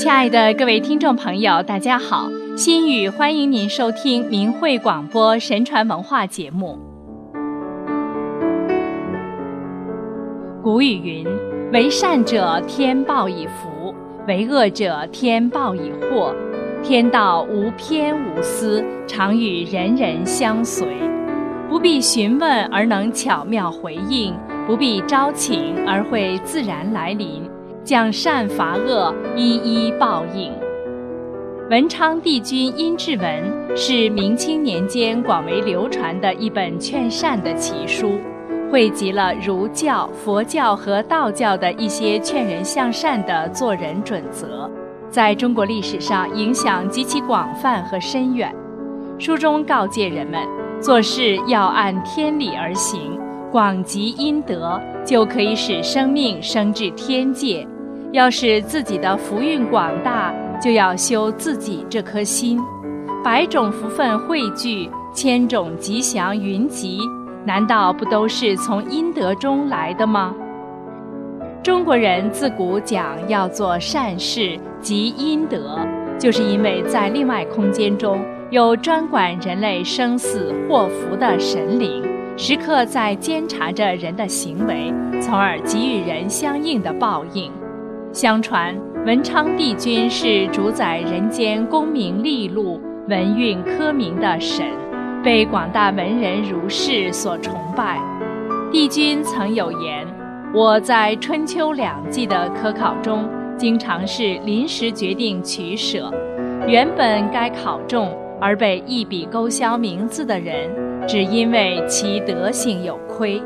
亲爱的各位听众朋友，大家好！心语欢迎您收听明慧广播神传文化节目。古语云：“为善者天报以福，为恶者天报以祸。天道无偏无私，常与人人相随。不必询问而能巧妙回应，不必招请而会自然来临。”将善罚恶，一一报应。文昌帝君阴骘文是明清年间广为流传的一本劝善的奇书，汇集了儒教、佛教和道教的一些劝人向善的做人准则，在中国历史上影响极其广泛和深远。书中告诫人们，做事要按天理而行，广积阴德，就可以使生命升至天界。要使自己的福运广大，就要修自己这颗心。百种福分汇聚，千种吉祥云集，难道不都是从阴德中来的吗？中国人自古讲要做善事积阴德，就是因为在另外空间中有专管人类生死祸福的神灵，时刻在监察着人的行为，从而给予人相应的报应。相传文昌帝君是主宰人间功名利禄、文运科名的神，被广大文人儒士所崇拜。帝君曾有言：“我在春秋两季的科考中，经常是临时决定取舍。原本该考中而被一笔勾销名字的人，只因为其德行有亏；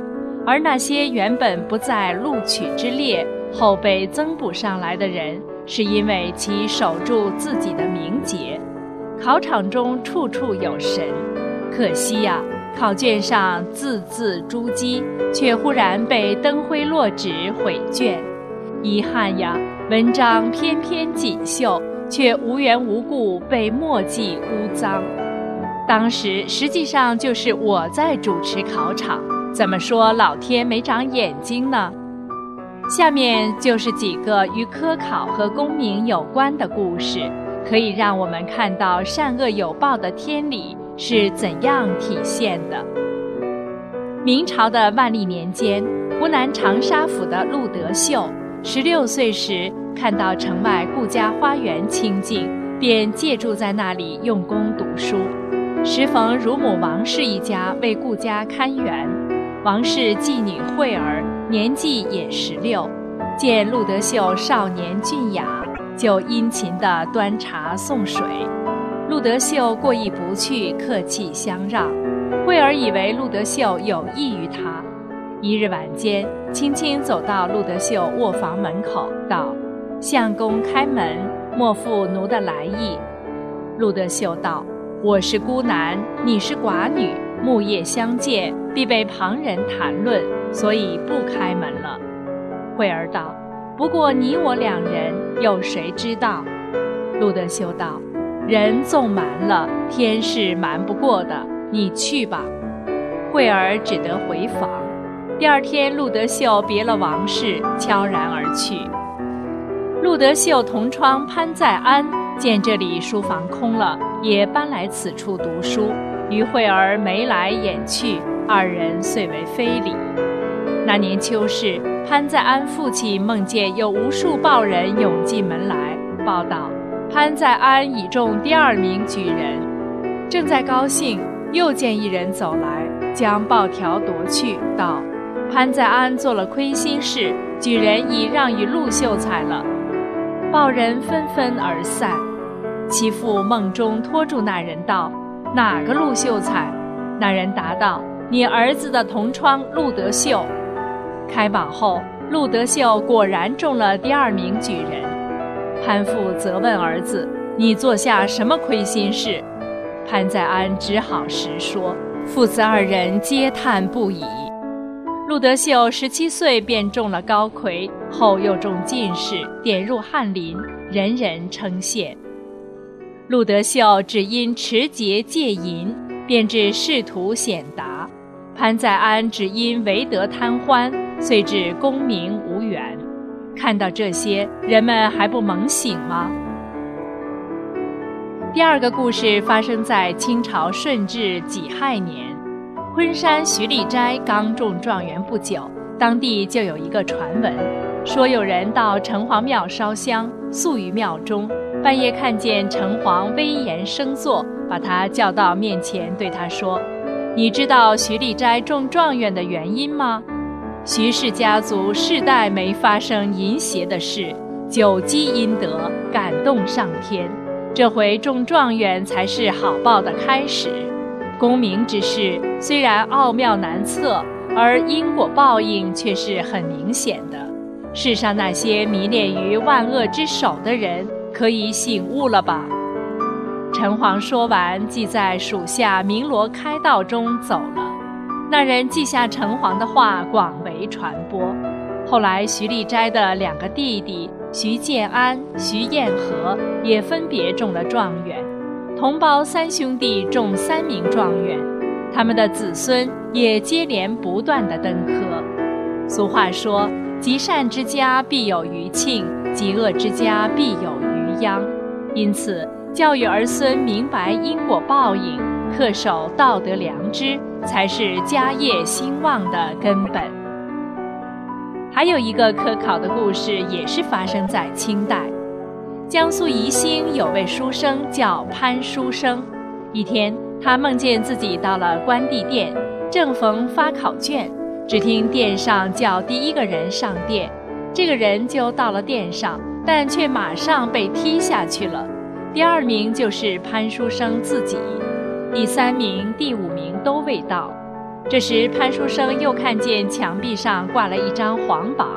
而那些原本不在录取之列。”后被增补上来的人，是因为其守住自己的名节。考场中处处有神，可惜呀，考卷上字字珠玑，却忽然被灯灰落纸毁卷。遗憾呀，文章翩翩锦绣，却无缘无故被墨迹污脏。当时实际上就是我在主持考场，怎么说老天没长眼睛呢？下面就是几个与科考和功名有关的故事，可以让我们看到善恶有报的天理是怎样体现的。明朝的万历年间，湖南长沙府的陆德秀，十六岁时看到城外顾家花园清静，便借住在那里用功读书。时逢乳母王氏一家为顾家看园，王氏继女惠儿。年纪也十六，见陆德秀少年俊雅，就殷勤地端茶送水。陆德秀过意不去，客气相让。惠儿以为陆德秀有意于他，一日晚间，轻轻走到陆德秀卧房门口，道：“相公开门，莫负奴的来意。”陆德秀道：“我是孤男，你是寡女。”木叶相见，必被旁人谈论，所以不开门了。惠儿道：“不过你我两人，有谁知道？”陆德秀道：“人纵瞒了，天是瞒不过的。你去吧。”惠儿只得回房。第二天，陆德秀别了王氏，悄然而去。陆德秀同窗潘在安见这里书房空了，也搬来此处读书。与惠儿眉来眼去，二人遂为非礼。那年秋试，潘在安父亲梦见有无数报人涌进门来，报道潘在安已中第二名举人。正在高兴，又见一人走来，将报条夺去，道：“潘在安做了亏心事，举人已让与陆秀才了。”报人纷纷而散。其父梦中拖住那人道。哪个陆秀才？那人答道：“你儿子的同窗陆德秀。”开榜后，陆德秀果然中了第二名举人。潘父责问儿子：“你做下什么亏心事？”潘在安只好实说，父子二人皆叹不已。陆德秀十七岁便中了高魁，后又中进士，点入翰林，人人称羡。陆德秀只因持节戒淫，便至仕途显达；潘在安只因唯德贪欢，遂至功名无缘。看到这些，人们还不猛醒吗？第二个故事发生在清朝顺治己亥年，昆山徐立斋刚中状元不久，当地就有一个传闻，说有人到城隍庙烧香，宿于庙中，半夜看见城隍威严生坐，把他叫到面前，对他说：“你知道徐立斋中状元的原因吗？徐氏家族世代没发生淫邪的事，久积阴德，感动上天。”这回中状元才是好报的开始，功名之事虽然奥妙难测，而因果报应却是很明显的。世上那些迷恋于万恶之首的人，可以醒悟了吧？城隍说完，即在属下鸣锣开道中走了。那人记下城隍的话，广传播。后来，徐立斋的两个弟弟。徐建安、徐彦和也分别中了状元，同胞三兄弟中三名状元，他们的子孙也接连不断的登科。俗话说：“积善之家必有余庆，积恶之家必有余殃。”因此，教育儿孙明白因果报应，恪守道德良知，才是家业兴旺的根本。还有一个可考的故事，也是发生在清代。江苏宜兴有位书生叫潘书生。一天，他梦见自己到了关帝殿，正逢发考卷，只听殿上叫第一个人上殿，这个人就到了殿上，但却马上被踢下去了。第二名就是潘书生自己，第三名、第五名都未到。这时，潘书生又看见墙壁上挂了一张黄榜，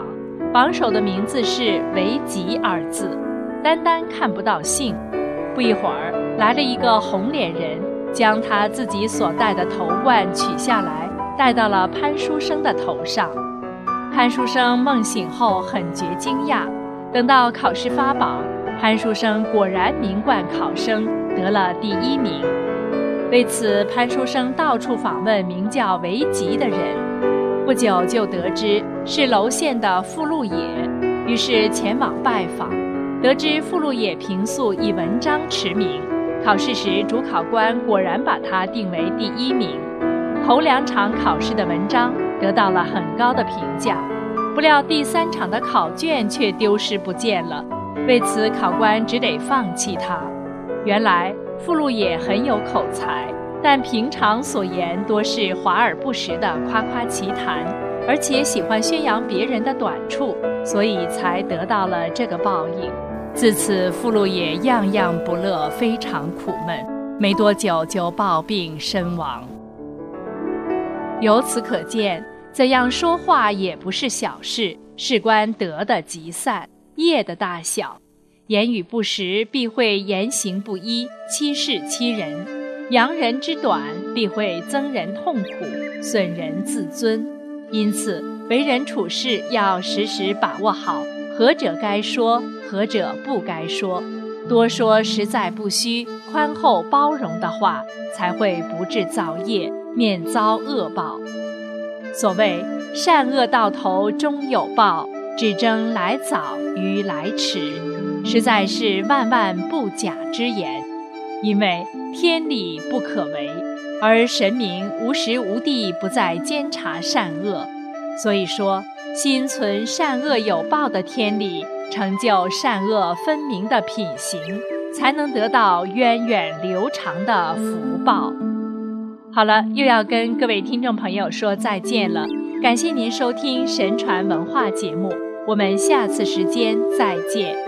榜首的名字是“为吉”二字，单单看不到姓。不一会儿，来了一个红脸人，将他自己所戴的头冠取下来，戴到了潘书生的头上。潘书生梦醒后很觉惊讶，等到考试发榜，潘书生果然名冠考生，得了第一名。为此，潘书生到处访问名叫韦吉的人，不久就得知是娄县的傅禄野，于是前往拜访。得知傅禄野平素以文章驰名，考试时主考官果然把他定为第一名。头两场考试的文章得到了很高的评价，不料第三场的考卷却丢失不见了，为此考官只得放弃他。原来。富禄也很有口才，但平常所言多是华而不实的夸夸其谈，而且喜欢宣扬别人的短处，所以才得到了这个报应。自此，富禄也样样不乐，非常苦闷，没多久就暴病身亡。由此可见，怎样说话也不是小事，事关德的集散、业的大小。言语不实，必会言行不一，欺世欺人；扬人之短，必会增人痛苦，损人自尊。因此，为人处事要时时把握好何者该说，何者不该说，多说实在不虚、宽厚包容的话，才会不致造业，免遭恶报。所谓善恶到头终有报，只争来早与来迟。实在是万万不假之言，因为天理不可违，而神明无时无地不在监察善恶。所以说，心存善恶有报的天理，成就善恶分明的品行，才能得到源远流长的福报。好了，又要跟各位听众朋友说再见了，感谢您收听神传文化节目，我们下次时间再见。